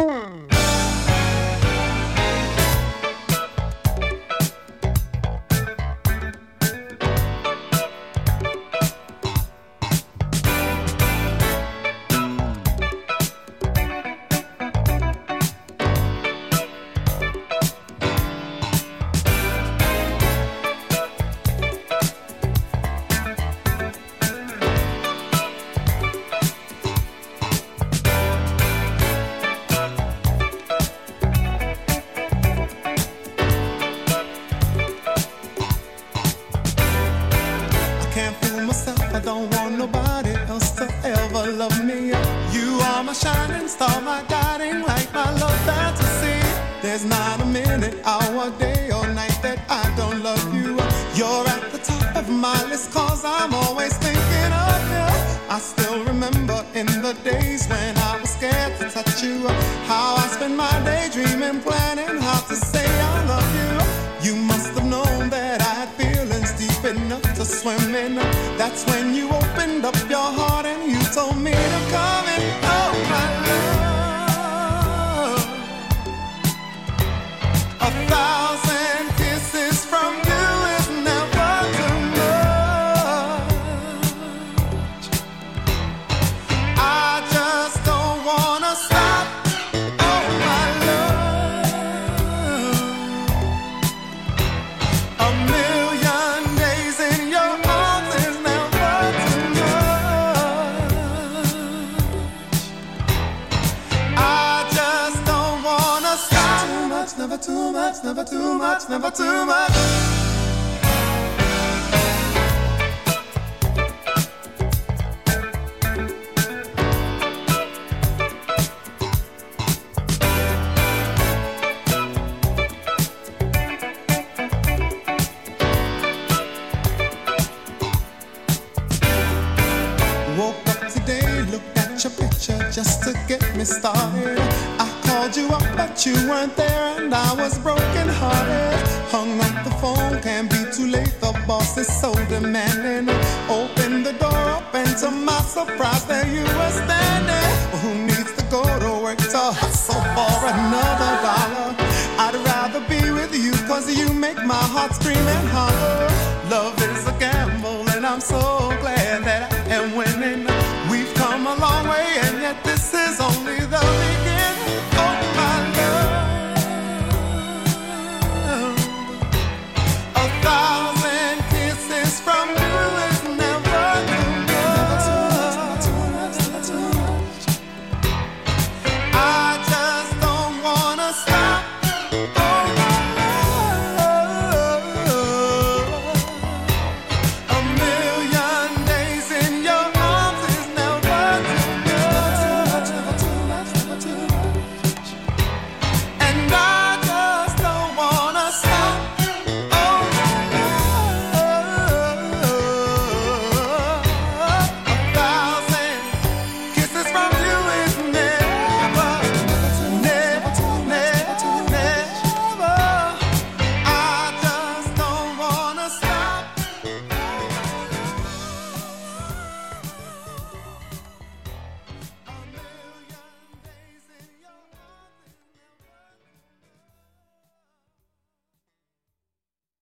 Mm. myself. I don't want nobody else to ever love me. You are my shining star, my guiding light, my love fantasy. There's not a minute, hour, day, or night that I don't love you. You're at the top of my list, cause I'm always thinking of you. I still remember in the days when That's when you opened up your heart and you told me to come in. oh my love. A thousand too much, never too much, never too much. just to get me started but you weren't there and I was broken hearted. Hung up the phone, can't be too late. The boss is so demanding. Open the door up and to my surprise, there you were standing. Well, who needs to go to work to hustle for another dollar? I'd rather be with you cause you make my heart scream and holler. Love is a gamble and I'm so glad.